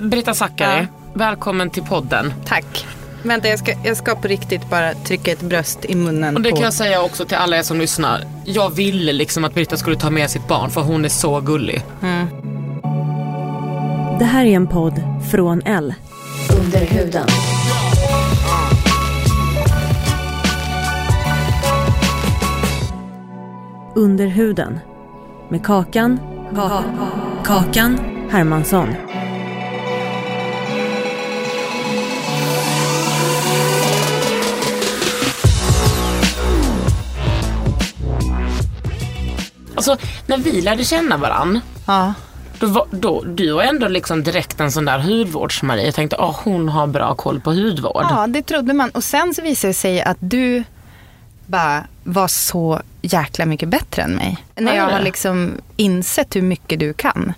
Britta Zackari, välkommen till podden. Tack. Vänta, jag ska, jag ska på riktigt bara trycka ett bröst i munnen Och det på... kan jag säga också till alla er som lyssnar. Jag ville liksom att Britta skulle ta med sitt barn för hon är så gullig. Det här är en podd från L. Under huden. Under huden. Med Kakan. Ka- kakan Hermansson. Alltså när vi lärde känna varann. Ja. Då, var, då, du var ändå liksom direkt en sån där hudvårds-Marie. Jag tänkte att hon har bra koll på hudvård. ja, det trodde man. Och sen så visade det sig att du bara var så jäkla mycket bättre än mig. När Är jag har liksom insett hur mycket du kan.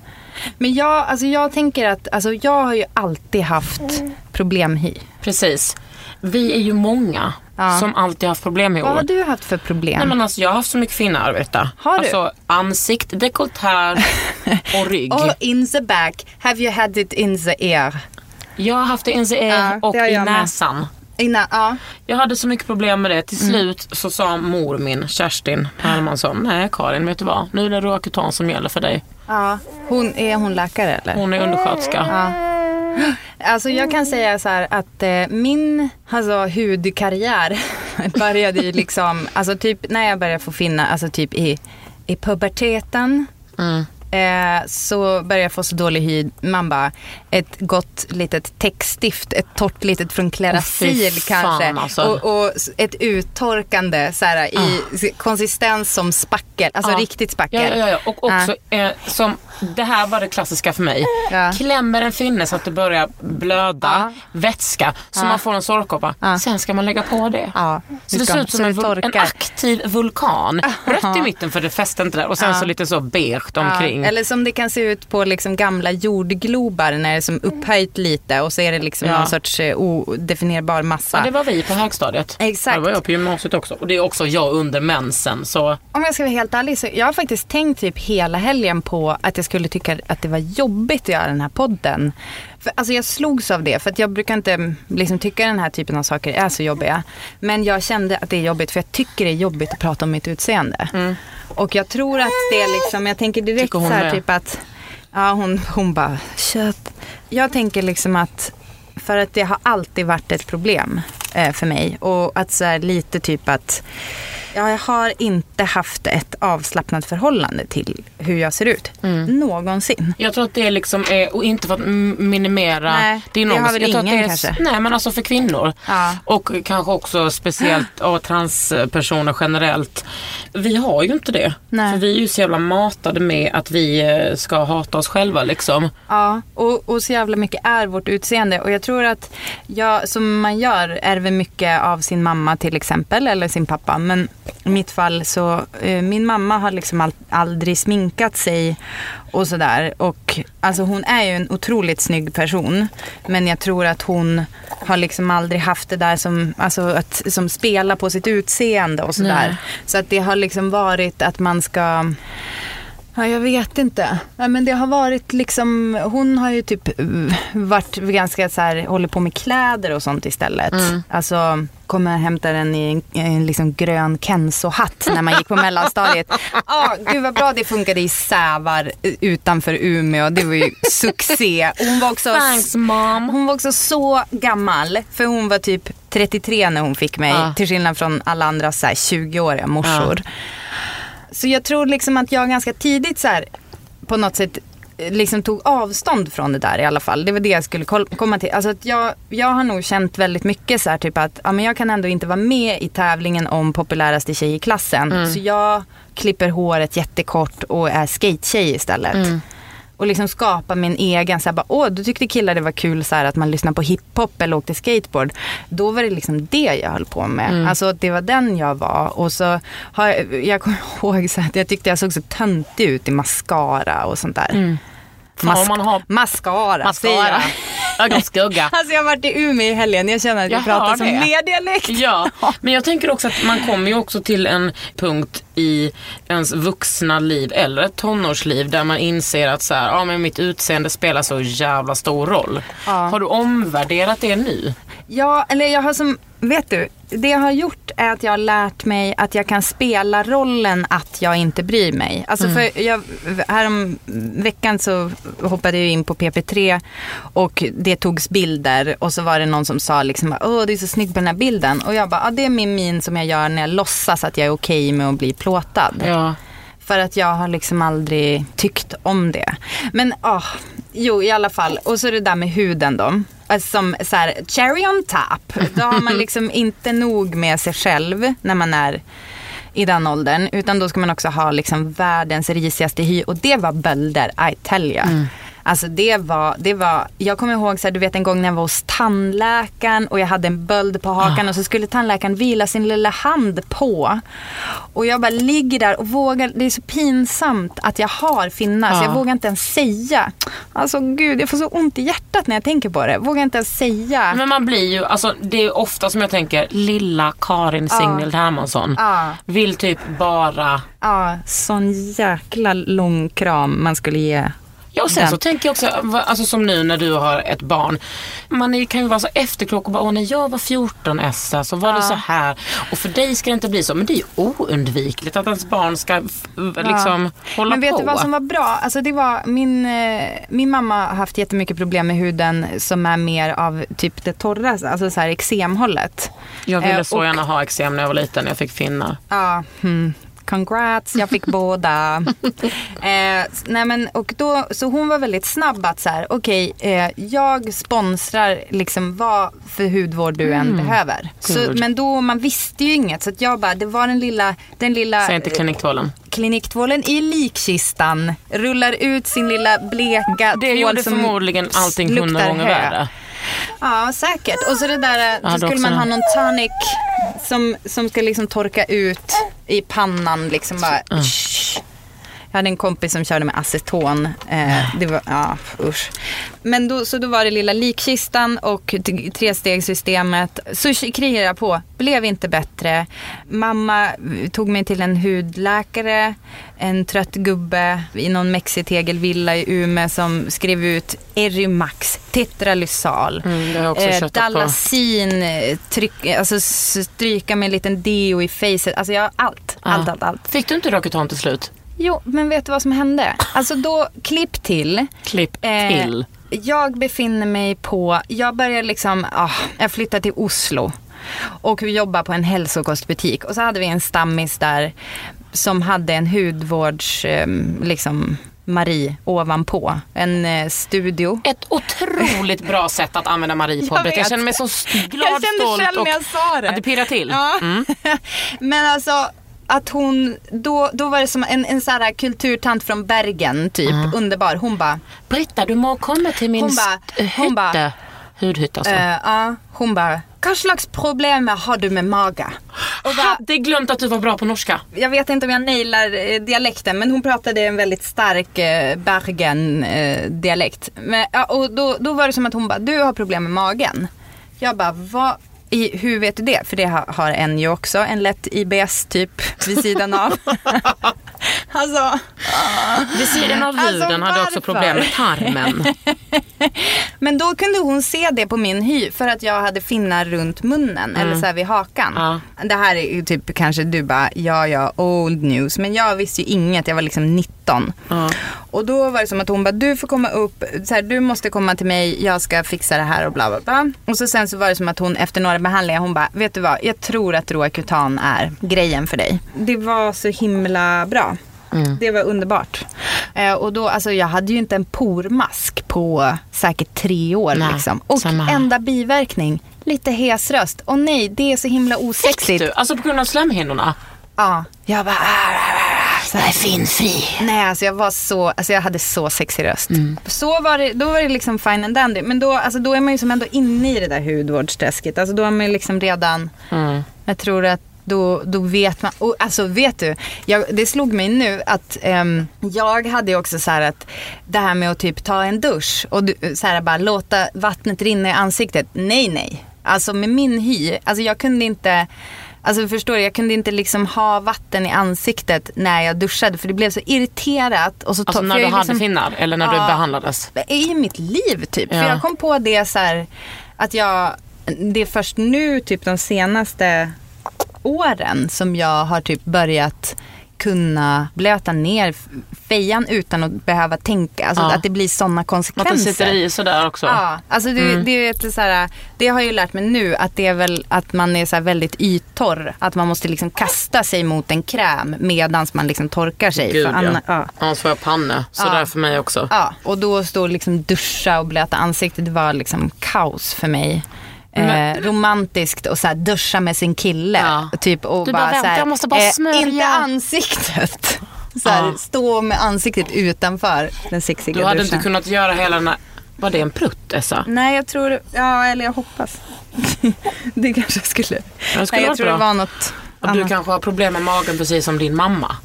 Men jag, alltså jag tänker att alltså jag har ju alltid haft problemhy. Precis. Vi är ju många Ja. som alltid haft problem med Vad har du haft för problem? Nej, men alltså, jag har haft så mycket fina arbeten. Har du? Alltså ansikt, dekolleté och rygg. Oh, in the back. Have you had it in the ear? Jag har haft det i NCE Ja, och i med. näsan. Innan, ja. Jag hade så mycket problem med det. Till Mm. slut så sa mor min, Kerstin Hermansson, nej Karin vet du vad, nu är det Roacutan som gäller för dig. ja. Hon, är hon läkare eller? Hon är undersköterska. Alltså jag kan säga så här att eh, min alltså, hudkarriär började ju liksom, alltså typ när jag började få finna, alltså typ i, i puberteten. Mm. Eh, så började jag få så dålig hy. Man bara, ett gott litet täckstift, ett torrt litet från Clarasil fan, kanske. alltså. Och, och ett uttorkande så här, i s- konsistens som spackel, alltså Ja. riktigt spackel. Ja, ja, ja. Och också, eh, som, det här var det klassiska för mig. Ja. Klämmer en finne så att det börjar blöda, vätska, så man får en sårkoppa. Sen ska man lägga på det. Ja, Så det ska- ser ut som en, en aktiv vulkan. Rött i mitten för det fäste inte där och sen så lite så beige omkring. Ja, eller som det kan se ut på liksom gamla jordglobar när det är som upphöjt lite och så är det liksom Ja. någon sorts eh, odefinierbar massa. Ja, det var vi på högstadiet. Exakt. Det var jag på gymnasiet också. Och det är också jag under mensen. Så Om jag ska vara helt ärlig så jag har faktiskt tänkt typ hela helgen på att jag skulle tycka att det var jobbigt att göra den här podden. För, alltså jag slogs av det för att jag brukar inte mm, liksom, tycka den här typen av saker är så jobbiga. Men jag kände att det är jobbigt för jag tycker det är jobbigt att prata om mitt utseende. Och jag tror att det är liksom, jag tänker direkt så här typ att, ja hon, hon bara kött. Jag tänker liksom att för att det har alltid varit ett problem eh, för mig. Och att så här lite typ att jag har inte haft ett avslappnat förhållande till hur jag ser ut. Någonsin. jag tror att det liksom är, och inte för att minimera. Nej, det någon- har väl ingen är, kanske. Nej men alltså för kvinnor. Ja. Och kanske också speciellt och transpersoner generellt. Vi har ju inte det. Nej. För vi är ju så jävla matade med att vi eh, ska hata oss själva liksom. Ja, och, och så jävla mycket är vårt utseende. Och jag tror att jag, som man gör ärver mycket av sin mamma till exempel, eller sin pappa. Men i mitt fall så, eh, min mamma har liksom all, aldrig sminkat sig och sådär. Och alltså hon är ju en otroligt snygg person. Men jag tror att hon har liksom aldrig haft det där som, alltså att, som spelar på sitt utseende och sådär. Så att det har liksom varit att man ska Ja, jag vet inte. Ja, men det har varit liksom, hon har ju typ eh, varit ganska så här, håller på med kläder och sånt istället. Mm. Alltså kommer och hämtar den i en, en liksom grön Kenzo-hatt när man gick på mellanstadiet. Ah, gud vad bra det funkade i Sävar eh, utanför Umeå. Det var ju succé. Hon var också, Thanks mom. hon var också så gammal. För hon var typ 33 när hon fick mig. Ja. Till skillnad från alla andra så här 20-åriga morsor. Så jag tror liksom att jag ganska tidigt så här, på något sätt eh, liksom tog avstånd från det där i alla fall. Det var det jag skulle komma till. Alltså att jag, jag har nog känt väldigt mycket så här typ att ja, men jag kan ändå inte vara med i tävlingen om populäraste tjej i klassen. Så jag klipper håret jättekort och är skatetjej istället. Och liksom skapa min egen, så här, bara, åh du tyckte killar det var kul så här, att man lyssnade på hiphop eller åkte skateboard. Då var det liksom det jag höll på med. Alltså det var den jag var. Och så har jag, jag kommer ihåg så att jag tyckte jag såg så töntig ut i mascara och sånt där. Fan, om man har mascara, mascara, ögonskugga. Alltså jag har varit i Umeå i helgen, jag känner att jag, Jag pratar som det. mer dialekt. Ja, men jag tänker också att man kommer ju också till en punkt i ens vuxna liv eller ett tonårsliv där man inser att så här, ja, men mitt utseende spelar så jävla stor roll. Ja. Har du omvärderat det nu? Ja, eller jag har som, vet du, det jag har gjort är att jag har lärt mig att jag kan spela rollen att jag inte bryr mig. Alltså för jag, härom veckan så hoppade jag in på PP3 och det togs bilder och så var det någon som sa liksom, åh det är så snyggt på den här bilden. Och jag bara, ja det är min min som jag gör när jag låtsas att jag är okej med att bli plåtad. Ja. För att jag har liksom aldrig tyckt om det. Men ah, jo i alla fall. Och så det där med huden då. Alltså, som så här, cherry on top. Då har man liksom inte nog med sig själv när man är i den åldern. Utan då ska man också ha liksom världens risigaste hy. Och det var bölder, I tell you. Alltså det var, det var, jag kommer ihåg så här, du vet en gång när jag var hos tandläkaren och jag hade en böld på hakan och så skulle tandläkaren vila sin lilla hand på. Och jag bara ligger där och vågar, det är så pinsamt att jag har finnar så Ja. jag vågar inte ens säga. Alltså gud, jag får så ont i hjärtat när jag tänker på det. Vågar inte ens säga. Men man blir ju, alltså det är ofta som jag tänker, lilla Karin Signhild Hermansson Ja. vill typ bara Ja, sån jäkla lång kram man skulle ge. Ja och sen så tänker jag också, alltså som nu när du har ett barn. Man kan ju vara så efterklok och bara, åh när jag var 14 Essa så var det så här. Och för dig ska det inte bli så. Men det är ju oundvikligt att ens barn ska liksom hålla Men vet på. du vad som var bra? Alltså det var min, eh, min mamma har haft jättemycket problem med huden som är mer av typ det torra, alltså så här eksemhållet. Jag ville Eh, så och- gärna ha eksem när jag var liten, jag fick finnar. Ja, hmm. Congrats, jag fick båda. Eh, nej men, och då, så hon var väldigt snabb att så här, okej, eh, jag sponsrar liksom vad för hudvård du än behöver. Så, men då, man visste ju inget så att jag bara, det var den lilla, den lilla Säg inte kliniktvålen. kliniktvålen i likkistan, rullar ut sin lilla bleka Det gjorde som förmodligen allting hundra gånger värre. Ja, säkert. Och så det där, hade skulle man ha någon tonic som, som ska liksom torka ut i pannan. Liksom bara, shh. Jag hade en kompis som körde med aceton. Eh, det var, ja, usch. Men då, så då var det lilla likkistan och trestegssystemet. Så kriade jag på, blev inte bättre. Mamma tog mig till en hudläkare, en trött gubbe i någon mexitegelvilla i Umeå som skrev ut Erimax, Tetralysal, Mm, på. Dallasin, eh, tryck, alltså stryka med en liten deo i facet. Alltså jag har allt, allt, allt, allt. Fick du inte Roaketon till slut? Jo, men vet du vad som hände? Alltså då, klipp till. Klipp Eh, till. Jag befinner mig på, jag börjar liksom, ah, jag flyttar till Oslo och jobbar på en hälsokostbutik. Och så hade vi en stammis där som hade en hudvårds, eh, liksom Marie ovanpå. En eh, studio. Ett otroligt bra sätt att använda Marie på. Jag Jag, känner mig så glad, Jag stolt själv och när jag sa det. att det pirrar till. Ja. Mm. Men alltså att hon, då, då var det som en, en så här kulturtant från Bergen typ, underbar. Hon bara, Britta, du må komma till min Hon hon hytte. Hudhytta alltså. eh, ja, hon bara, vad slags problem har du med maga? Och bara, Hade glömt att du var bra på norska. jag vet inte om jag nailar eh, dialekten men hon pratade en väldigt stark eh, Bergen-dialekt. ja, och då, då var det som att hon bara, du har problem med magen. Jag bara, vad? I, hur vet du det? För det har, har en ju också, en lätt IBS typ vid sidan av. Alltså, Vid sidan av Alltså, huden hade jag också problem med tarmen. men då kunde hon se det på min hy för att jag hade finnar runt munnen eller så här vid hakan. Ja. Det här är ju typ kanske du bara, ja ja, old news. Men jag visste ju inget, jag var liksom 19. Ja. Och då var det som att hon bara, du får komma upp, så här, du måste komma till mig, jag ska fixa det här och bla bla bla. Och så sen så var det som att hon efter några behandlingar, hon bara, vet du vad, jag tror att Roacutan är grejen för dig. Det var så himla bra. Det var underbart. Eh, och då, alltså jag hade ju inte en pormask på säkert tre år Nej, liksom. Och samma enda biverkning, lite hes röst. Och nej, det är så himla osexigt. Du, alltså på grund av slemhinnorna. Ja, jag bara, "Ah, ah, ah", så här. finfri. Nej, alltså jag var så, alltså jag hade så sexig röst. Mm. Så var det, då var det liksom fine and dandy. Men då, alltså då är man ju som ändå inne i det där hudvårdsträsket. Alltså då är man ju liksom redan, Mm. jag tror att då, då vet man, och alltså vet du, jag, det slog mig nu att ehm, jag hade också så här att det här med att typ ta en dusch och du, så här bara låta vattnet rinna i ansiktet. Nej, nej. Alltså med min hy, alltså jag kunde inte Alltså förstår du, jag kunde inte liksom ha vatten i ansiktet när jag duschade för det blev så irriterat. Och så Alltså när du hade liksom- finnar eller när du Ja. behandlades. i mitt liv typ. Ja. För jag kom på det så här att jag, det är först nu typ de senaste åren som jag har typ börjat kunna blöta ner fejan utan att behöva tänka. Alltså Ja. att det blir sådana Att konsekvenser. det sitter i sådär också. Ja, alltså det, det, är ett så här, det har jag ju lärt mig nu att det är väl att man är så väldigt yttorr. Att man måste liksom kasta sig mot en kräm medan man liksom torkar sig. Gud För anna- ja. ja. Annars får jag panne. Så Ja. där för mig också. Ja, och då stå liksom duscha och blöta ansiktet, det var liksom kaos för mig. Eh, romantiskt och så här duscha med sin kille. Ja. Typ, och Du bara, bara, "Vänta, här, jag måste bara smörja." Inte ansiktet. Så här, Ja. Stå med ansiktet utanför den sexiga Du hade duschen. inte kunnat göra hela den här... Var det en prutt Essa? Nej, jag tror, ja eller jag hoppas. det kanske skulle. Det skulle Nej, jag tror bra. det var något Och du annat. kanske har problem med magen precis som din mamma.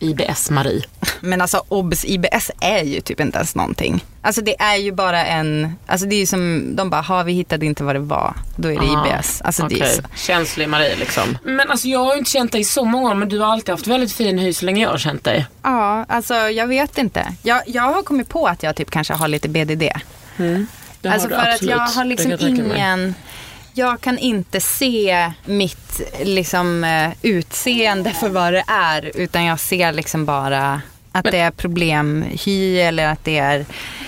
IBS-Marie. Men alltså obs, IBS är ju typ inte ens någonting. Alltså det är ju bara en, alltså det är ju som, de bara, har vi hittade inte vad det var, då är det IBS. Alltså det är så. Känslig Marie liksom. Men alltså jag har ju inte känt dig i så många år men du har alltid haft väldigt fin hy så länge jag har känt dig. Ja, alltså jag vet inte. Jag, jag har kommit på att jag typ kanske har lite BDD. Det alltså för du att absolut. jag har liksom jag ingen, jag kan inte se mitt liksom eh, utseende för vad det är. Utan jag ser liksom bara att det är problemhy eller att det är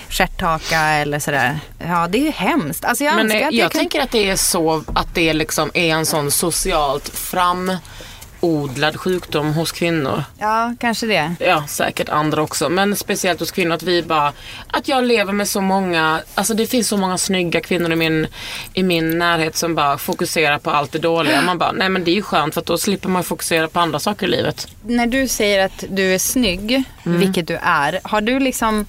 stjärthaka eller sådär. Ja, det är ju hemskt. Alltså jag Men önskar eh, att jag jag kunde... tänker att det är så att det liksom är en sån socialt framodlad sjukdom hos kvinnor. Ja, kanske det. Ja, säkert andra också. Men speciellt hos kvinnor att vi bara, att jag lever med så många, alltså det finns så många snygga kvinnor i min, i min närhet som bara fokuserar på allt det dåliga. Man bara, nej men det är ju skönt för att då slipper man fokusera på andra saker i livet. När du säger att du är snygg, Mm. vilket du är, har du liksom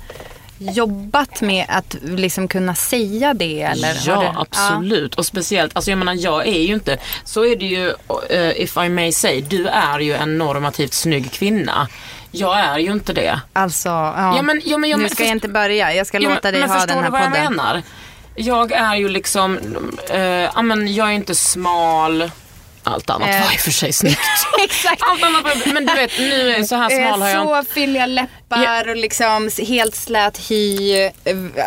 jobbat med att liksom kunna säga det? Eller ja, du... absolut. Och speciellt, alltså jag menar jag är ju inte, så är det ju, eh, if I may say, du är ju en normativt snygg kvinna. Jag är ju inte det. Alltså, ja. Ja, men- ja, men- ja, nu men ska först- jag inte börja. Jag ska Ja, låta dig men ha förstår den här du vad podden. jag menar? Jag är ju liksom, eh, ja men jag är inte smal. Allt annat Eh. var i och för sig snyggt. Exakt. Allt annat var, men du vet, nu är så här smal har Eh, jag så fylliga läppar och liksom helt slät hy. eh,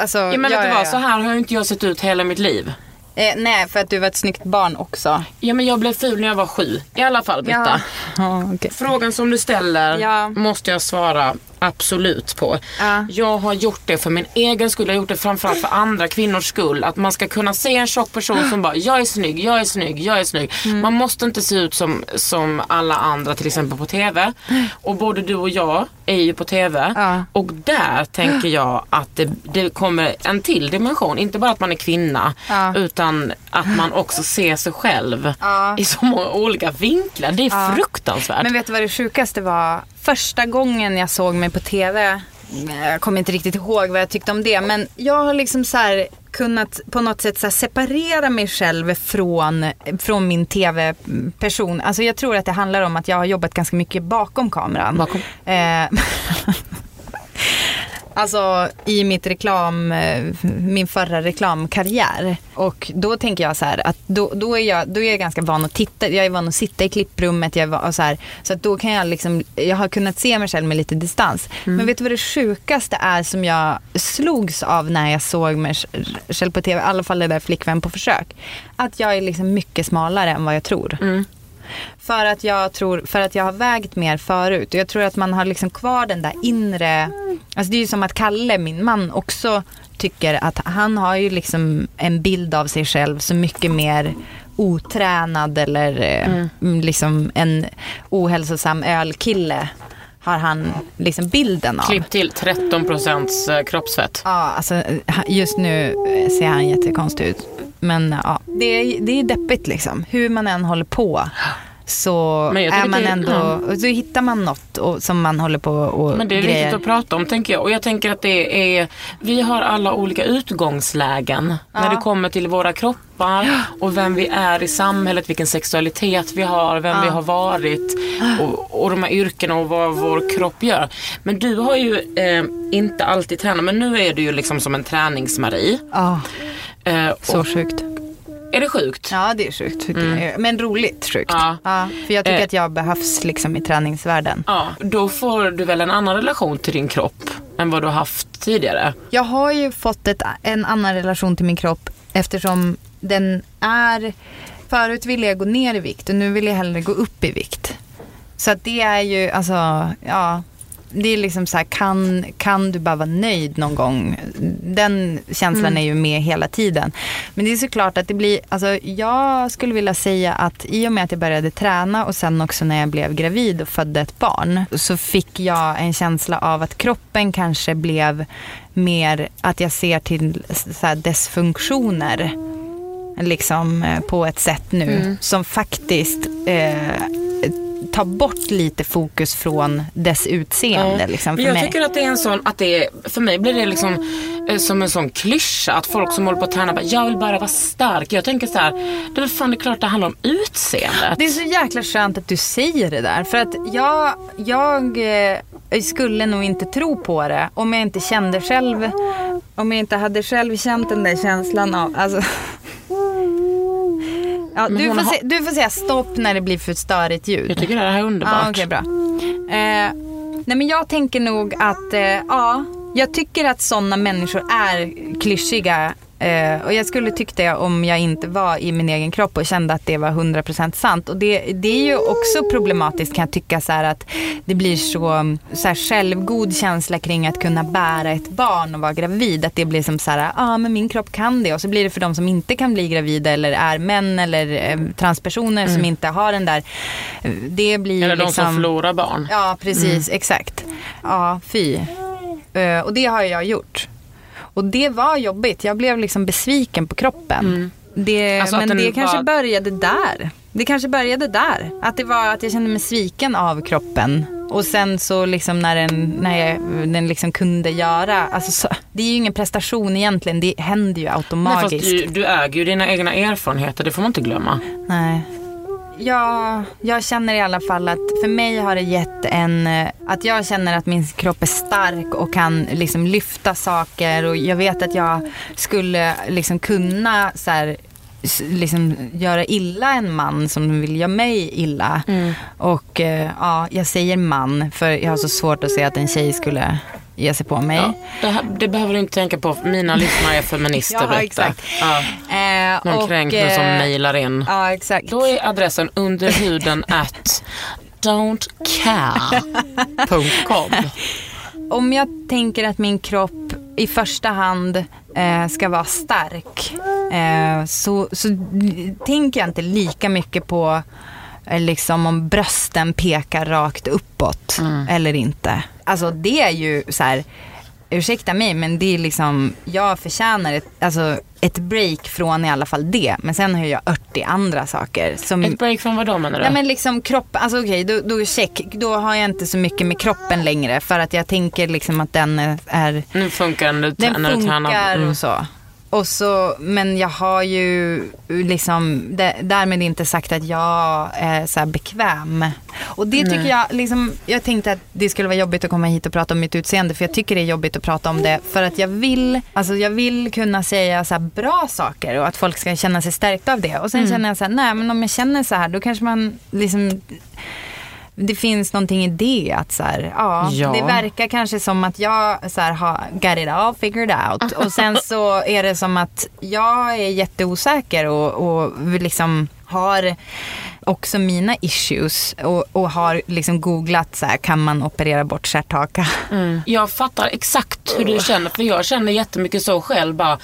Alltså, Ja, men vet du ja, vad, ja. så här har ju inte jag sett ut hela mitt liv. Eh, nej, för att du var ett snyggt barn också. Ja men jag blev ful när jag var sju. I alla fall Britta. Ja, okej. Frågan som du ställer Ja. måste jag svara absolut på. Ja. Jag har gjort det för min egen skull, jag har gjort det framförallt för andra kvinnors skull. Att man ska kunna se en tjock person som bara, jag är snygg, jag är snygg, jag är snygg. Mm. Man måste inte se ut som, som alla andra till exempel på TV. Och både du och jag är ju på TV. Ja. Och där tänker jag att det, det kommer en till dimension. Inte bara att man är kvinna Ja. utan att man också ser sig själv i så många olika vinklar. Det är fruktansvärt. Men vet du vad det sjukaste var? Första gången jag såg mig på TV, jag kommer inte riktigt ihåg vad jag tyckte om det, men jag har liksom så här kunnat på något sätt så separera mig själv från, från min TV-person. Alltså jag tror att det handlar om att jag har jobbat ganska mycket bakom kameran. Bakom? Eh, Alltså i mitt reklam, eh, min förra reklamkarriär. Och då tänker jag så här att då, då, är jag, då är jag ganska van att titta. Jag är van att sitta i klipprummet. Jag är så här, så att då kan jag liksom, jag har kunnat se mig själv med lite distans. Men vet du vad det sjukaste är som jag slogs av när jag såg mig själv på tv, i alla fall det där flickvän på försök. Att jag är liksom mycket smalare än vad jag tror. För att jag tror, för att jag har vägt mer förut. Och jag tror att man har liksom kvar den där inre, alltså det är ju som att Kalle, min man, också tycker att han har ju liksom en bild av sig själv så mycket mer otränad eller eh, liksom en ohälsosam ölkille har han liksom bilden av. Klipp till 13 procents eh, kroppsfett. Ja, alltså just nu ser han jättekonstig ut. Men ja, det är, det är deppigt liksom. Hur man än håller på så är man ändå, så hittar man något och, som man håller på och Men det är grejer. viktigt att prata om tänker jag. Och jag tänker att det är, vi har alla olika utgångslägen när det kommer till våra kroppar och vem vi är i samhället, vilken sexualitet vi har, vem vi har varit och, och de här yrkena och vad vår kropp gör. Men du har ju eh, inte alltid tränat, men nu är du ju liksom som en träningsmarie. Ja, Eh, så och, sjukt. är det sjukt? Ja, det är sjukt. tycker jag. Men roligt sjukt. Ja. för jag tycker Eh. att jag behövs liksom i träningsvärlden. Ja, då får du väl en annan relation till din kropp än vad du har haft tidigare. Jag har ju fått ett, en annan relation till min kropp eftersom den är... Förut ville jag gå ner i vikt och nu vill jag hellre gå upp i vikt. Så att det är ju, alltså, ja. Det är liksom så här, kan, kan du bara vara nöjd någon gång? Den känslan är ju med hela tiden. Men det är såklart att det blir, alltså jag skulle vilja säga att i och med att jag började träna och sen också när jag blev gravid och födde ett barn så fick jag en känsla av att kroppen kanske blev mer att jag ser till så här, dess funktioner liksom eh, på ett sätt nu som faktiskt eh, tar bort lite fokus från dess utseende. Liksom, Men för jag mig. tycker att det är en sån, att det är, för mig blir det liksom eh, som en sån klyscha att folk som håller på att träna bara, jag vill bara vara stark. Jag tänker så här, det är fan det är klart det handlar om utseendet. Det är så jäkla skönt att du säger det där. För att jag, jag eh, skulle nog inte tro på det om jag inte kände själv. Om jag inte hade själv känt den där känslan av... Alltså. Ja, du, får har- se, du får säga stopp när det blir för störigt ljud. Jag tycker det här är underbart. Ja, okej, bra. Eh, nej, men jag tänker nog att, eh, ja, jag tycker att sådana människor är klyschiga. Eh, och jag skulle tycka det om jag inte var i min egen kropp och kände att det var 100% sant. Och det, det är ju också problematiskt kan jag tycka så att det blir så, så här självgod känsla kring att kunna bära ett barn och vara gravid. Att det blir som så här, ja ah, men min kropp kan det. Och så blir det för de som inte kan bli gravida eller är män eller eh, transpersoner som inte har den där. Det blir Eller de liksom... som förlorar barn. Ja, precis. Exakt. Ja, fy. Eh, och det har jag gjort. Och det var jobbigt. Jag blev liksom besviken på kroppen. Det, Alltså men det kanske var- började där. Det kanske började där. Att det var att jag kände mig sviken av kroppen. Och sen så liksom när den, när jag, den liksom kunde göra, alltså så, det är ju ingen prestation egentligen, det händer ju Nej, fast automatiskt. du, du äger ju dina egna erfarenheter, det får man inte glömma. Nej. Ja, jag känner i alla fall att för mig har det gett en, eh, att jag känner att min kropp är stark och kan liksom lyfta saker och jag vet att jag skulle liksom kunna så här, liksom göra illa en man som vill göra mig illa. Och eh, ja, jag säger man för jag har så svårt att se att en tjej skulle ge sig på mig. Ja, det, här, det behöver du inte tänka på, mina lyssnare är feminister. Ja, exakt. Ja, Eh, någon och, kränkt nu som eh, mejlar in. Ja, exakt. Då är adressen underhuden at don'tcare.com. Om jag tänker att min kropp i första hand eh, ska vara stark eh, så, så tänker jag inte lika mycket på eh, liksom om brösten pekar rakt uppåt eller inte. Alltså det är ju så här, ursäkta mig men det är liksom, jag förtjänar ett, alltså, ett break från i alla fall det. Men sen har jag 80 andra saker som Ett break från vad då menar du? Nej men liksom kroppen, alltså okej då, då check, då har jag inte så mycket med kroppen längre för att jag tänker liksom att den är, nu funkar den, den när du tränar. funkar och så. Och så, men jag har ju liksom, det, därmed inte sagt att jag är så bekväm. Och det tycker jag, liksom, jag tänkte att det skulle vara jobbigt att komma hit och prata om mitt utseende för jag tycker det är jobbigt att prata om det för att jag vill, alltså jag vill kunna säga så bra saker och att folk ska känna sig stärkta av det. Och sen känner jag så här, nej men om jag känner så här då kanske man liksom det finns någonting i det att så här, ja, Ja. det verkar kanske som att jag så här, har got it all figured out och sen så är det som att jag är jätteosäker och, och liksom har också mina issues och, och har liksom googlat så här, kan man operera bort stjärthaka? Jag fattar exakt hur du känner för jag känner jättemycket så själv bara.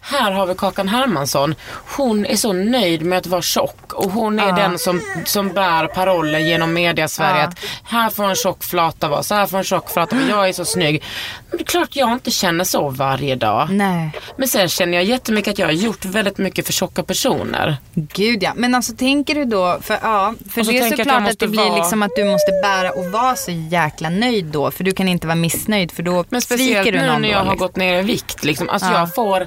Här har vi Kakan Hermansson. Hon är så nöjd med att vara tjock och hon är den som, som bär parollen genom mediasverige. Ja. att Här får en tjock flata vara, så här får en tjock flata vara. Jag är så snygg. Men det är klart jag inte känner så varje dag. Nej. Men sen känner jag jättemycket att jag har gjort väldigt mycket för tjocka personer. Gud ja, men alltså tänker du då, för ja, för det är att såklart att, det blir vara- liksom att du måste bära och vara så jäkla nöjd då, för du kan inte vara missnöjd för då Men speciellt sviker du nu någon när då, jag har liksom. gått ner i vikt. Liksom. Alltså Ja. jag får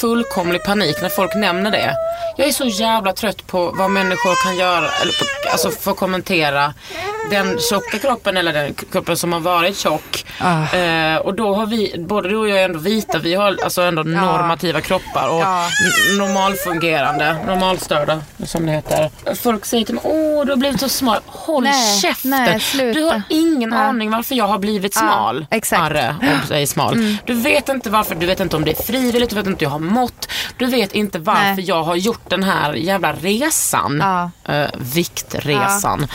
fullkomlig panik när folk nämner det. Jag är så jävla trött på vad människor kan göra, eller på, alltså få kommentera den tjocka kroppen eller den kroppen som har varit tjock. Ah. Eh, och då har vi, både du och jag är ändå vita, vi har alltså ändå normativa kroppar och Ja. normalfungerande, normalstörda som det heter. Folk säger till mig, åh du har blivit så smal. Håll Nej, käften. nej, du har ingen Ja. aning varför jag har blivit smal. exakt. Arre, om sig smal. Du vet inte varför, du vet inte om det är frivilligt, du vet inte om jag har mått. Du vet inte varför Nej. jag har gjort den här jävla resan. Ja. Eh, viktresan.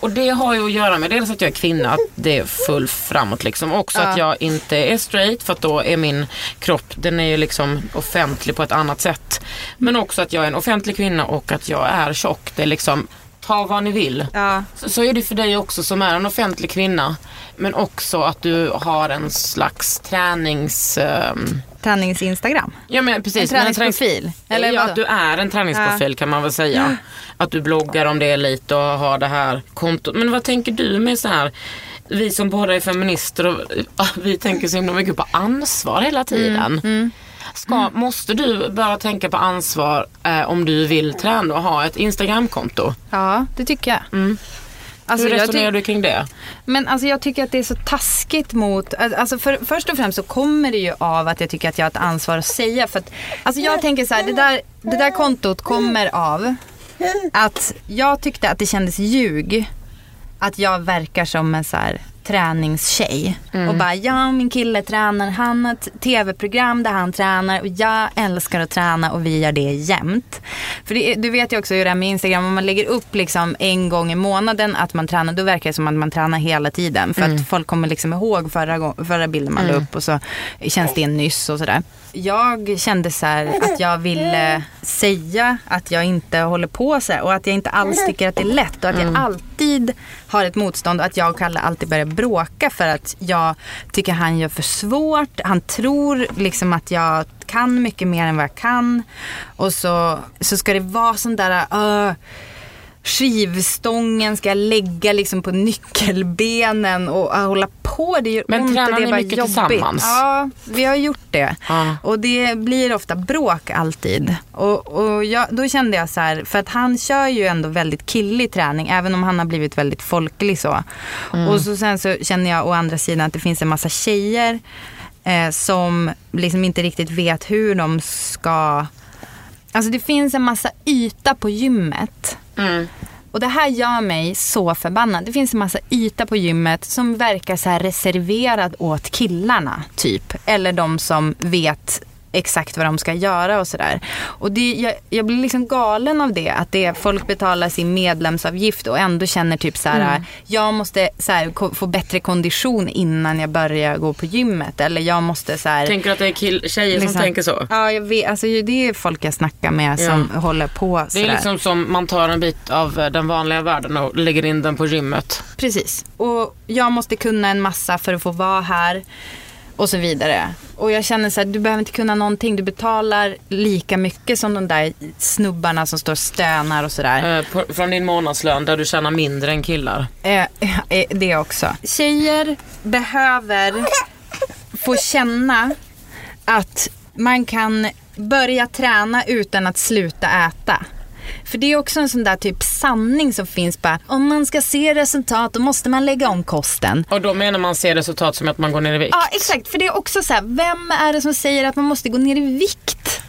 Och det har ju att göra med dels att jag är kvinna, att det är full framåt liksom. Också att jag inte är straight för att då är min kropp, den är ju liksom offentlig på ett annat sätt. Men också att jag är en offentlig kvinna och att jag är tjock. Det är liksom, ta vad ni vill. Ja. Så, så är det för dig också som är en offentlig kvinna. Men också att du har en slags tränings... ehm, Tränings-Instagram. ja men precis. En men träningsprofil, eller ja, vadå? att du är en träningsprofil kan man väl säga. Att du bloggar om det lite och har det här kontot. Men vad tänker du med så här vi som båda är feminister och ah, vi tänker så himla mycket på ansvar hela tiden. Mm, Ska, Måste du börja tänka på ansvar eh, om du vill träna och ha ett Instagramkonto? Ja, det tycker jag. Alltså, Hur resonerar du kring det? Men alltså jag tycker att det är så taskigt mot, alltså för, först och främst så kommer det ju av att jag tycker att jag har ett ansvar att säga. För att, alltså jag tänker så här, det där, det där kontot kommer av att jag tyckte att det kändes ljug att jag verkar som en så här träningstjej. Och bara, ja min kille tränar, han har ett tv-program där han tränar och jag älskar att träna och vi gör det jämt. För det, du vet ju också hur det är med Instagram, om man lägger upp liksom en gång i månaden att man tränar, då verkar det som att man tränar hela tiden. För att folk kommer liksom ihåg förra, förra bilden man la upp och så känns det nyss och sådär. Jag kände så här att jag ville säga att jag inte håller på så här och att jag inte alls tycker att det är lätt och att jag alltid har ett motstånd och att jag och Kalle alltid börjar bråka för att jag tycker han gör för svårt. Han tror liksom att jag kan mycket mer än vad jag kan. Och så, så ska det vara sån där uh, skivstången ska jag lägga liksom på nyckelbenen och uh, hålla på. Det gör Men ont och tränar det är ni mycket jobbigt. tillsammans? Ja, vi har gjort det. Ja. Och det blir ofta bråk alltid. Och, och jag, då kände jag så här, för att han kör ju ändå väldigt killig träning, även om han har blivit väldigt folklig så. Och så sen så känner jag å andra sidan att det finns en massa tjejer eh, som liksom inte riktigt vet hur de ska... Alltså det finns en massa yta på gymmet. Mm. Och det här gör mig så förbannad. Det finns en massa yta på gymmet som verkar så här reserverad åt killarna typ. Eller de som vet exakt vad de ska göra och sådär. Och det, jag, jag blir liksom galen av det. Att det, folk betalar sin medlemsavgift och ändå känner typ så här. Jag måste så här, få bättre kondition innan jag börjar gå på gymmet. Eller jag måste så här. Tänker du att det är kill- tjejer liksom- som tänker så? Ja, jag vet, alltså, det är folk jag snackar med som håller på Det sådär. är liksom som man tar en bit av eh, den vanliga världen och lägger in den på gymmet. Precis. Och jag måste kunna en massa för att få vara här. Och så vidare. Och jag känner så här, du behöver inte kunna någonting. Du betalar lika mycket som de där snubbarna som står och stönar och sådär. Eh, från din månadslön där du tjänar mindre än killar. Eh, eh, det också. Tjejer behöver få känna att man kan börja träna utan att sluta äta. För det är också en sån där typ sanning som finns bara, om man ska se resultat då måste man lägga om kosten. Och då menar man se resultat som att man går ner i vikt? Ja exakt, för det är också så här, vem är det som säger att man måste gå ner i vikt?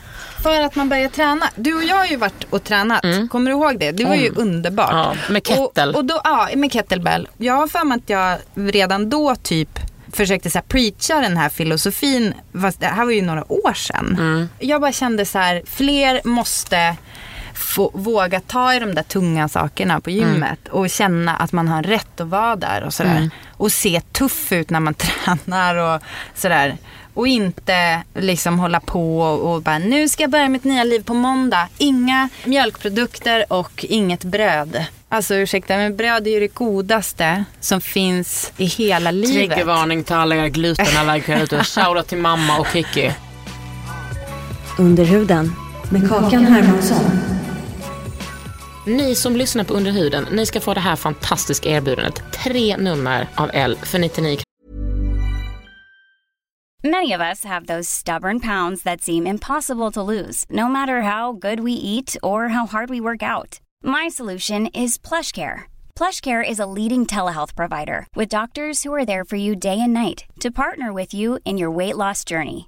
För att man börjar träna. Du och jag har ju varit och tränat. Kommer du ihåg det? Det var ju underbart. Ja, med kettle. Och, och då, ja, med kettlebell. Jag har för mig att jag redan då typ försökte så här preacha den här filosofin. Fast det här var ju några år sedan. Jag bara kände så här, fler måste få, våga ta i de där tunga sakerna på gymmet och känna att man har rätt att vara där och sådär. Och se tuff ut när man tränar och sådär. Och inte liksom hålla på och, och bara nu ska jag börja mitt nya liv på måndag. Inga mjölkprodukter och inget bröd. Alltså ursäkta men bröd är ju det godaste som finns i hela livet. Triggervarning till alla er glutenallergiker ute. Shoutout till mamma och Kikki. Under huden med Kakan Hermansson. Ni som lyssnar på Under huden, ni ska få det här fantastiska erbjudandet. Tre nummer av L för 99 Many of us have those stubborn pounds that seem impossible to lose, no matter how good we eat or how hard we work out. My solution is PlushCare. PlushCare is a leading telehealth provider with doctors who are there for you day and night to partner with you in your weight loss journey.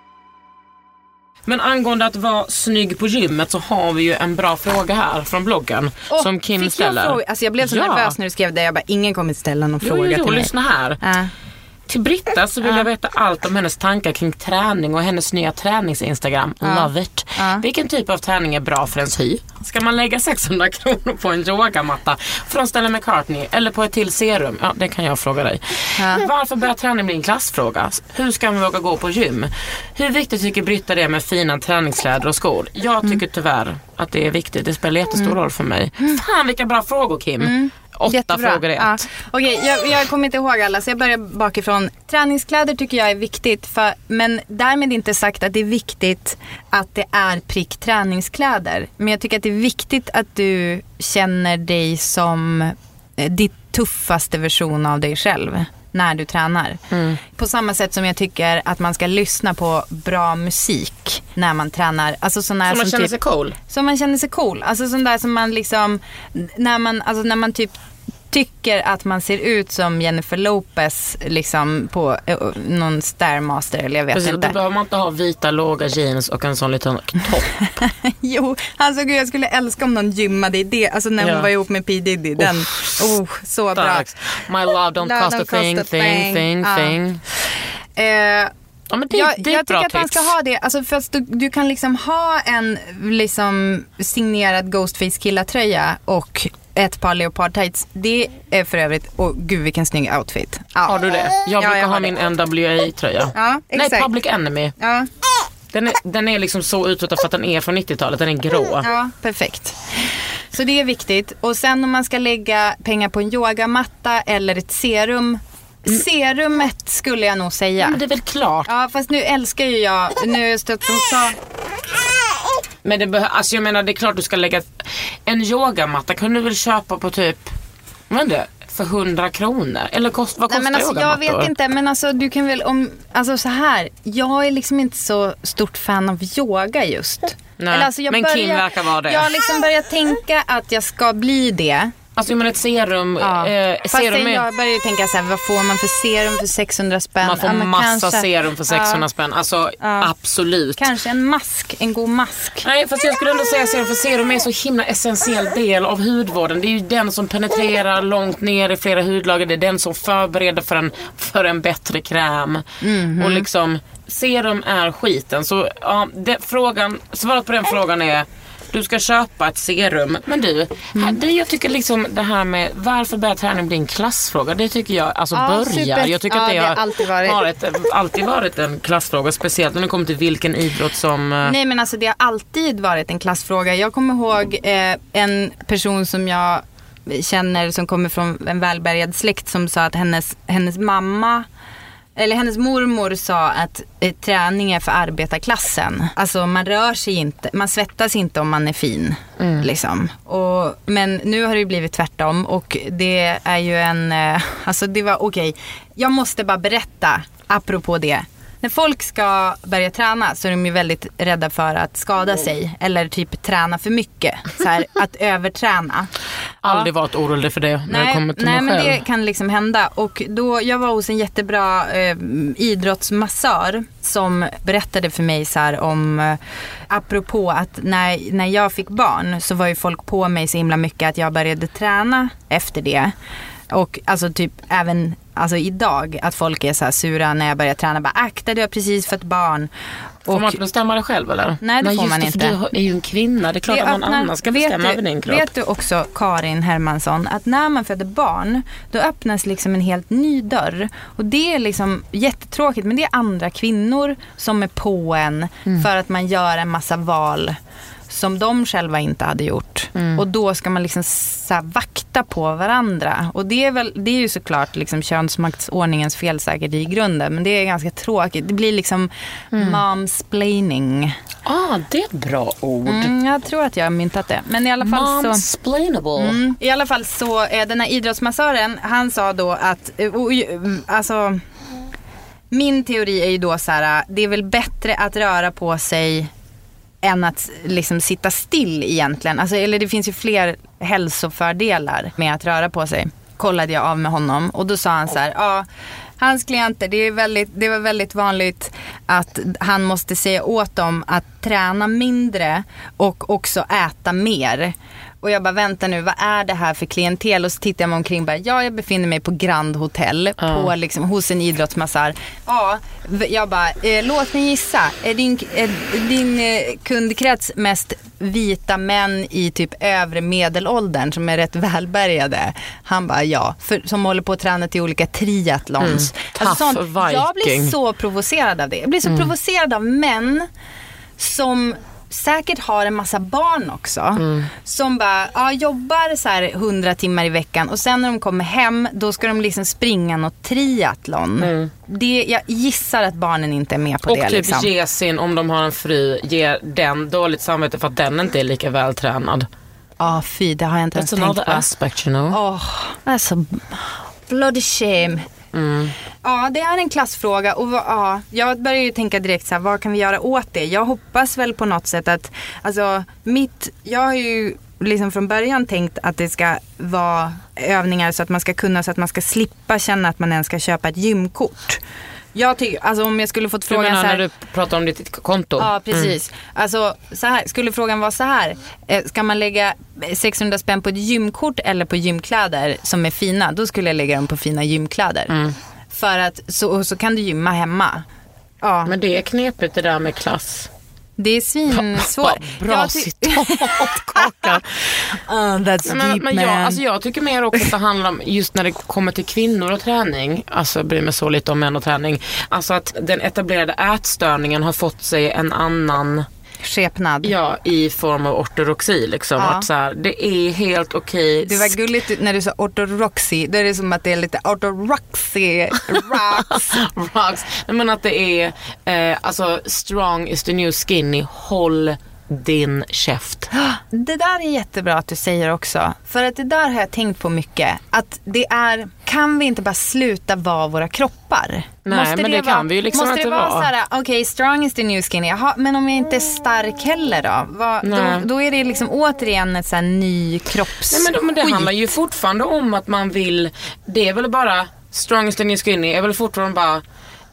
Men angående att vara snygg på gymmet så har vi ju en bra fråga här från bloggen Åh, som Kim fick ställer. Jag, fråga? alltså jag blev så Ja. nervös när du skrev det. Jag bara, ingen kommer ställa någon Jo, fråga jo, jo, till mig. lyssna här. Ja. Till Britta så vill jag veta allt om hennes tankar kring träning och hennes nya tränings-instagram. Love it. Vilken typ av träning är bra för ens hy? Ska man lägga 600 kronor på en yogamatta från Stella McCartney eller på ett till serum? Ja, det kan jag fråga dig. Varför börjar träning bli en klassfråga? Hur ska man våga gå på gym? Hur viktigt tycker Britta det är med fina träningskläder och skor? Jag tycker tyvärr att det är viktigt. Det spelar jättestor roll för mig. Fan vilka bra frågor Kim. Åtta Jättebra. frågor i Ja. ett. Okej, jag, jag kommer inte ihåg alla så jag börjar bakifrån. Träningskläder tycker jag är viktigt för, men därmed inte sagt att det är viktigt att det är prick träningskläder. Men jag tycker att det är viktigt att du känner dig som eh, ditt tuffaste version av dig själv när du tränar. Mm. På samma sätt som jag tycker att man ska lyssna på bra musik när man tränar. Alltså sån här Så man som känner typ, sig cool. så man känner sig cool. Alltså sån där som man liksom, när man, alltså när man typ tycker att man ser ut som Jennifer Lopez liksom på eh, någon Stairmaster eller jag vet Precis, och då inte. behöver man inte ha vita låga jeans och en sån liten topp. jo, alltså gud jag skulle älska om någon gymmade i det. Alltså när hon Ja. var ihop med P Diddy. Den, oh, så bra. Starkt. My love don't Love cost a cost thing, a thing, thing. Ja. thing. Eh, Ja, det, jag det jag bra tycker att man tips. ska ha det. Alltså för du, du kan liksom ha en liksom signerad Ghostface killartröja och ett par leopard tights. Det är för övrigt, och gud vilken snygg outfit. Ja. Har du det? Jag Ja, brukar jag ha min. NWA-tröja. Ja, Nej. Public Enemy. Ja, Den är, den är liksom så utsatt för att den är från 90-talet. Den är grå. ja, perfekt. Så det är viktigt. Och sen om man ska lägga pengar på en yogamatta eller ett serum. Serumet skulle jag nog säga. Men det är väl klart. Ja, fast nu älskar ju jag, nu stött sa, Men det behö- alltså jag menar det är klart du ska lägga en yogamatta kan du väl köpa på typ, vad det, för 100 kronor? Eller kost, vad Nej kostar men alltså jag yogamattor? vet inte men alltså du kan väl om, alltså så här. Jag är liksom inte så stort fan av yoga just. Nej, alltså jag men Kim verkar vara det. Jag har liksom börjat tänka att jag ska bli det. Alltså men ett serum, Ja. eh, Fast serum är, jag börjar ju tänka så här, vad får man för serum för 600 spänn? man får Ja, massa kanske, serum för 600 ja, spänn. Alltså absolut. Kanske en mask, en god mask. Nej fast jag skulle ändå säga serum för serum är en så himla essentiell del av hudvården. Det är ju den som penetrerar långt ner i flera hudlager. Det är den som förbereder för en, för en bättre kräm. Mhm. Och liksom serum är skiten. Så ja, det, frågan, svaret på den frågan är du ska köpa ett serum. Men du, Mm. här, det, jag tycker liksom det här med varför börjar träning bli en klassfråga? Det tycker jag alltså Ja, börjar. super. Jag tycker Ja, att det, det har har alltid varit. varit, alltid varit en klassfråga. Speciellt när det kommer till vilken idrott som... eh, Nej men alltså det har alltid varit en klassfråga. Jag kommer ihåg eh, en person som jag känner som kommer från en välbärgad släkt som sa att hennes, hennes mamma eller hennes mormor sa att eh, träning är för arbetarklassen. Alltså man rör sig inte, man svettas inte om man är fin. Liksom. Och, men nu har det blivit tvärtom och det är ju en, eh, alltså det var okej. Jag måste bara berätta, apropå det. När folk ska börja träna så är de ju väldigt rädda för att skada sig eller typ träna för mycket. Så här, att överträna. Aldrig varit orolig för det när det Nej, kommer till nej mig men själv. det kan liksom hända. Och då, jag var hos en jättebra eh, idrottsmassör som berättade för mig så här om, eh, apropå att när, när jag fick barn så var ju folk på mig så himla mycket att jag började träna efter det. Och alltså typ även alltså idag att folk är så här sura när jag börjar träna. Bara akta du har precis fått barn. Får man inte bestämma det själv eller? Nej, det får just man det, inte. För du är ju en kvinna. Det är klart Det att någon annan ska bestämma du, över din kropp. Vet du också Karin Hermansson att när man föder barn då öppnas liksom en helt ny dörr. Och det är liksom jättetråkigt men det är andra kvinnor som är på en Mm. för att man gör en massa val som de själva inte hade gjort. Mm. Och då ska man liksom så vakta på varandra. Och det är, väl, det är ju såklart liksom könsmaktsordningens fel säkert i grunden. Men det är ganska tråkigt. Det blir liksom Mm. momsplaining. Ah, det är ett bra ord. Mm, jag tror att jag har myntat det. Men i alla fall så... Momsplainable. Mm. I alla fall så, eh, den här idrottsmassören, han sa då att, eh, eh, alltså, min teori är ju då så här, det är väl bättre att röra på sig än att liksom sitta still egentligen. Alltså, eller det finns ju fler hälsofördelar med att röra på sig. Kollade jag av med honom och då sa han så här, ja, hans klienter, det, är väldigt, det var väldigt vanligt att han måste säga åt dem att träna mindre och också äta mer. Och jag bara, vänta nu, vad är det här för klientel? Och så tittar jag mig omkring bara, ja jag befinner mig på Grand Hotel på, liksom, hos en idrottsmassör. Ja, jag bara, eh, låt mig gissa, är din, är din eh, kundkrets mest vita män i typ övre medelåldern som är rätt välbärgade? Han bara, ja, för, som håller på att träna till olika triathlons. Alltså Mm. Tough jag blir så provocerad av det. Jag blir så Mm. provocerad av män som säkert har en massa barn också. Mm. Som bara ja, jobbar så här 100 timmar i veckan och sen när de kommer hem då ska de liksom springa något triathlon. Det, jag gissar att barnen inte är med på Mm. Och det. typ liksom. ge sin, om de har en fru, ge den dåligt samvete för att den inte är lika vältränad. Ja fy, det har jag inte ens That's tänkt another på. aspect you know. Åh, alltså bloody shame. Ja, det är en klassfråga och ja, jag börjar ju tänka direkt så här, vad kan vi göra åt det? Jag hoppas väl på något sätt att, alltså mitt, jag har ju liksom från början tänkt att det ska vara övningar så att man ska kunna, så att man ska slippa känna att man ens ska köpa ett gymkort. Jag tycker, alltså om jag skulle fått frågan menar så här, när du pratar om ditt konto? Ja, precis. Alltså, så här, skulle frågan vara så här. Eh, ska man lägga 600 spänn på ett gymkort eller på gymkläder som är fina? Då skulle jag lägga dem på fina gymkläder. För att så, så kan du gymma hemma. Ja, Men det är knepigt det där med klass. Det är svinsvårt. Bra, citat Kakan. Ah, that's Men, deep men man. jag, alltså jag tycker mer också att det handlar om, just när det kommer till kvinnor och träning, alltså jag bryr mig så lite om män och träning, alltså att den etablerade ätstörningen har fått sig en annan, Skepnad. ja i form av ortodoxi liksom. Ja. Att så här, det är helt okej. Det var gulligt när du sa ortoroxy. Då är det som att det är lite ortoroxy rocks. Rocks. Nej, men att det är, eh, alltså strong is the new skinny, håll din käft. Det där är jättebra att du säger också. För att det där har jag tänkt på mycket. Att det är, kan vi inte bara sluta vara våra kroppar? Nej, men det kan vi ju liksom måste inte det vara. vara. såhär, okej okay, strong is the new skinny. Jaha, men om jag inte är stark heller då? Vad, då, då är det liksom återigen ett såhär ny kropps... Nej, men, men det handlar ju fortfarande om att man vill, det är väl bara, strongest and skinny är väl fortfarande bara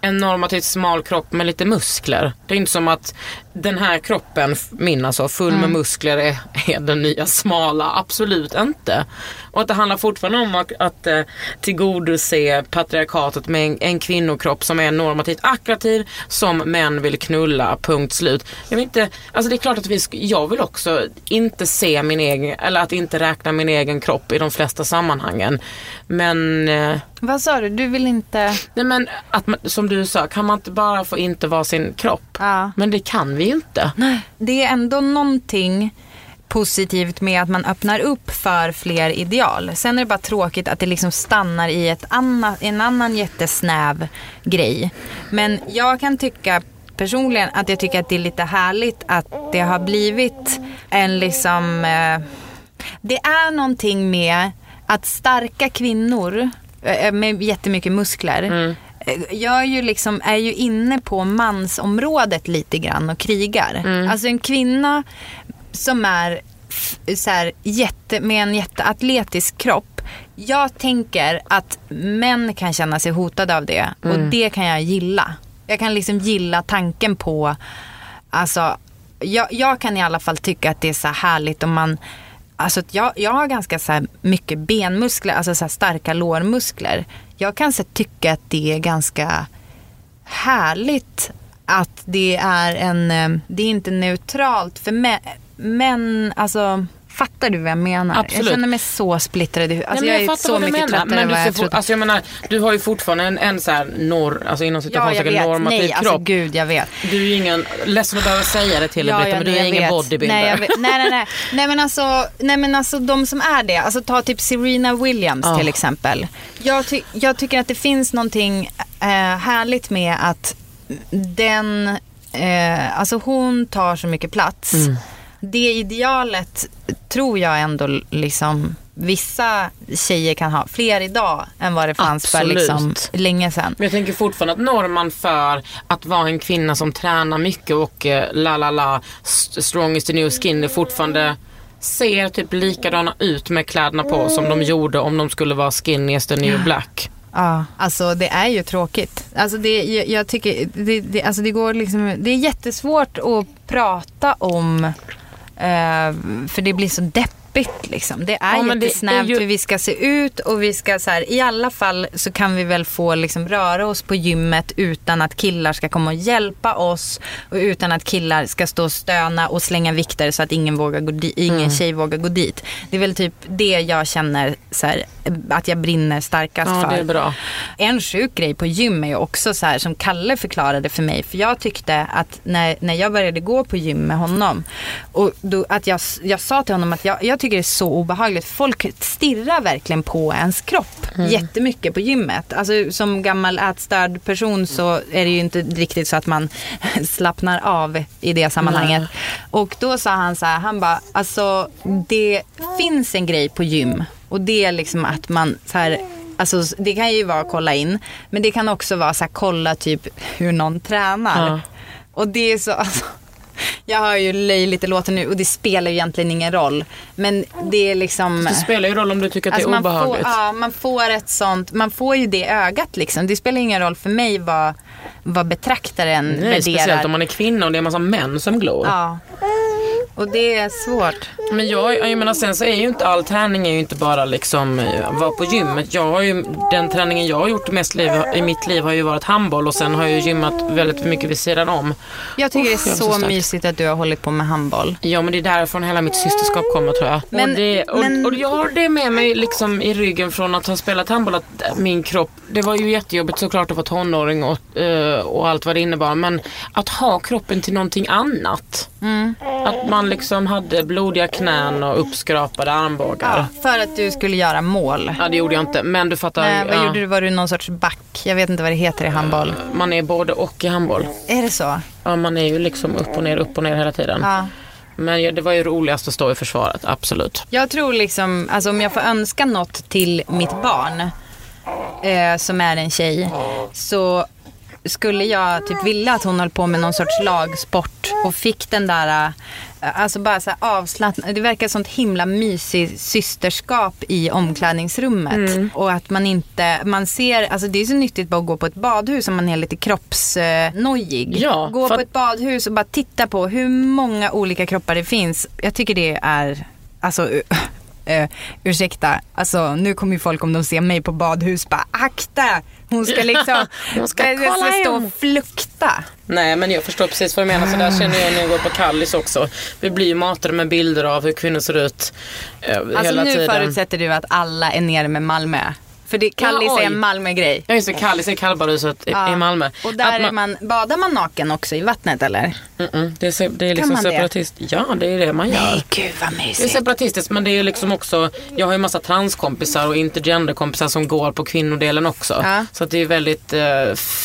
en normativt smal kropp med lite muskler. Det är inte som att den här kroppen, min alltså, full Mm. med muskler är, är den nya smala. Absolut inte. Och att det handlar fortfarande om att, att eh, tillgodose patriarkatet med en, en kvinnokropp som är normativt attraktiv, som män vill knulla, punkt slut. Jag vill inte, alltså det är klart att vi, jag vill också inte se min egen, eller att inte räkna min egen kropp i de flesta sammanhangen. Men eh, Vad sa du? Du vill inte... Nej men att som du sa, kan man inte bara få inte vara sin kropp? Ja. Men det kan vi ju inte. Det är ändå någonting positivt med att man öppnar upp för fler ideal. Sen är det bara tråkigt att det liksom stannar i ett annat, en annan jättesnäv grej. Men jag kan tycka personligen att jag tycker att det är lite härligt att det har blivit en liksom... Eh, det är någonting med att starka kvinnor eh, med jättemycket muskler Mm. Jag är ju, liksom, är ju inne på mansområdet lite grann och krigar. Mm. Alltså en kvinna som är så här, jätte, med en jätteatletisk kropp. Jag tänker att män kan känna sig hotade av det och Mm. det kan jag gilla. Jag kan liksom gilla tanken på, alltså jag, jag kan i alla fall tycka att det är så här härligt om man Alltså att jag, jag har ganska så här mycket benmuskler, alltså så här starka lårmuskler. Jag kan så tycka att det är ganska härligt att det är en, eh, det är inte neutralt för män, alltså Fattar du vad jag menar? Jag Absolut. känner mig så splittrad i. Alltså Nej, men jag är så mycket menar, tröttare men än du, vad jag trodde. alltså jag menar, du har ju fortfarande en, en så här norr, alltså inom Ja, jag citationstecken vet. normativ Nej, kropp. alltså gud, jag vet. Du är ju ingen, ledsen att behöva säga det till dig Britta, men du är jag ingen vet. bodybuilder. Nej, jag nej, nej, nej. Nej, men alltså, nej, men alltså de som är det. Alltså ta typ Serena Williams Ja. till exempel. Jag, ty- jag tycker att det finns någonting eh, härligt med att den, eh, alltså hon tar så mycket plats. Mm. Det idealet tror jag ändå liksom vissa tjejer kan ha fler idag än vad det fanns för Absolut. liksom, länge sedan. Men jag tänker fortfarande att norman för att vara en kvinna som tränar mycket och eh, la la la, st- strong is the new skin, det fortfarande ser typ likadana ut med kläderna på som de gjorde om de skulle vara skinny is the new black. Ja, alltså det är ju tråkigt. Alltså det, jag, jag tycker, det, det, alltså det går liksom, det är jättesvårt att prata om, Eh, för det blir så deppigt liksom. Det är Ja, jättesnävt ju- hur vi ska se ut och vi ska så här, i alla fall så kan vi väl få liksom röra oss på gymmet utan att killar ska komma och hjälpa oss och utan att killar ska stå och stöna och slänga vikter så att ingen, vågar gå di- ingen Mm. tjej vågar gå dit. Det är väl typ det jag känner så här, att jag brinner starkast Ja, för. det är bra. En sjuk grej på gym är ju också så här som Kalle förklarade för mig. För jag tyckte att när, när jag började gå på gym med honom. Och då, att jag, jag sa till honom att jag, jag tycker det är så obehagligt. Folk stirrar verkligen på ens kropp jättemycket på gymmet. Alltså som gammal ätstörd person så är det ju inte riktigt så att man slappnar av i det sammanhanget. Och då sa han så här, han bara, alltså det finns en grej på gym. Och det är liksom att man så här Alltså det kan ju vara kolla in. Men det kan också vara så här, kolla typ hur någon tränar. Ja. Och det är så, alltså, jag hör ju löjligt det låter nu och det spelar ju egentligen ingen roll. Men det är liksom. Det spelar ju roll om du tycker att Alltså det är får, obehagligt. ja, man får ett sånt, man får ju det ögat liksom. Det spelar ingen roll för mig vad, vad betraktaren Nej, värderar. speciellt om man är kvinna och det är en massa män som glor. Ja. Och det är svårt. Men jag, jag menar sen så är ju inte all träning är ju inte bara liksom eh, vara på gymmet. Jag har ju, den träningen jag har gjort mest liv, i mitt liv har ju varit handboll och sen har jag ju gymmat väldigt mycket vid sidan om. Jag tycker Uff, det är så, så mysigt att du har hållit på med handboll. Ja men det är därifrån hela mitt systerskap kommer tror jag. Men- och, det, och, men- och jag har det med mig liksom i ryggen från att ha spelat handboll att min kropp, det var ju jättejobbigt såklart att vara tonåring och, eh, och allt vad det innebar men att ha kroppen till någonting annat. Mm. Att man liksom hade blodiga knän och uppskrapade armbågar. Ja, för att du skulle göra mål. Ja det gjorde jag inte men du fattar. Nej, vad ja. gjorde du? Var du någon sorts back? Jag vet inte vad det heter i handboll. Man är både och i handboll. Är det så? Ja, man är ju liksom upp och ner, upp och ner hela tiden. Ja. Men det var ju roligast att stå i försvaret, absolut. Jag tror liksom, alltså om jag får önska något till mitt barn eh, som är en tjej så skulle jag typ vilja att hon höll på med någon sorts lagsport och fick den där eh, Alltså bara så avslappnat. Det verkar ett himla mysigt systerskap i omklädningsrummet. Mm. Och att man inte, man ser, alltså det är så nyttigt bara att gå på ett badhus om man är lite kroppsnojig. Ja, gå för på ett badhus och bara titta på hur många olika kroppar det finns. Jag tycker det är, alltså uh, ursäkta, alltså nu kommer ju folk om de ser mig på badhus bara akta. Hon ska liksom, Hon ska kolla stå in. och flukta. Nej men jag förstår precis vad du menar. Så där känner jag när jag går på Kallis också. Vi blir ju matade med bilder av hur kvinnor ser ut eh, Alltså hela nu tiden. förutsätter du att alla är nere med Malmö. För det, Kallis Ja, är en Malmö-grej. Ja just det, Kallis är kallbadhuset i, i Malmö. Och där Att är man, badar man naken också i vattnet eller? Mm-mm, det är, se- det är liksom man det? separatist. Ja det är det man gör. gud vad Det är mysigt. separatistiskt men det är liksom också, jag har ju massa transkompisar och intergenderkompisar som går på kvinnodelen också. Ja. Så att det är väldigt, eh,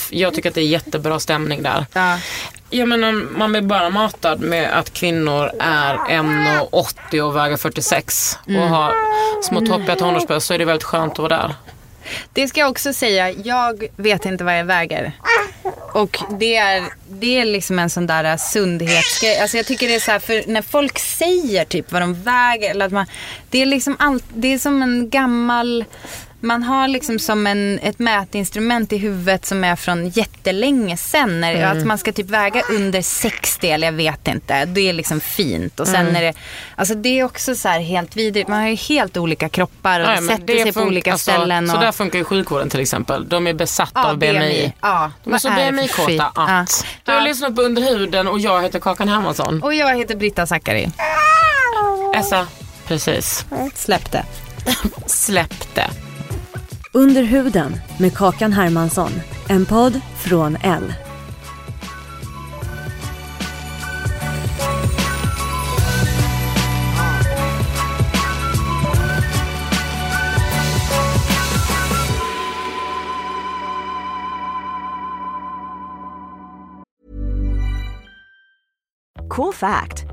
jag tycker att det är jättebra stämning där. Ja. Jag menar, man blir bara matad med att kvinnor är 1,80 och väger 46 Mm. och har små toppiga tonårsbröst så är det väldigt skönt att vara där. Det ska jag också säga, jag vet inte vad jag väger. Och det är, det är liksom en sån där sundhetsgrej. Alltså jag tycker det är så här, för när folk säger typ vad de väger. Eller att man, det är liksom allt, det är som en gammal, man har liksom som en, ett mätinstrument i huvudet som är från jättelänge sen. När, Att man ska typ väga under 60 eller jag vet inte. Det är liksom fint. Och sen är det, alltså det är också så här helt vidrigt. Man har ju helt olika kroppar och Nej, sätter sig på olika alltså, ställen. Så Och, där funkar ju sjukvården till exempel. De är besatta av BMI. Ja, De är så? BMI-kåta att. Du har Ja. lyssnat på Under huden och jag heter Kakan Hermansson. Och jag heter Britta Zackari. Essa, precis. Släpp det. Släpp det. Under huden med Kakan Hermansson. En podd från L. Cool fact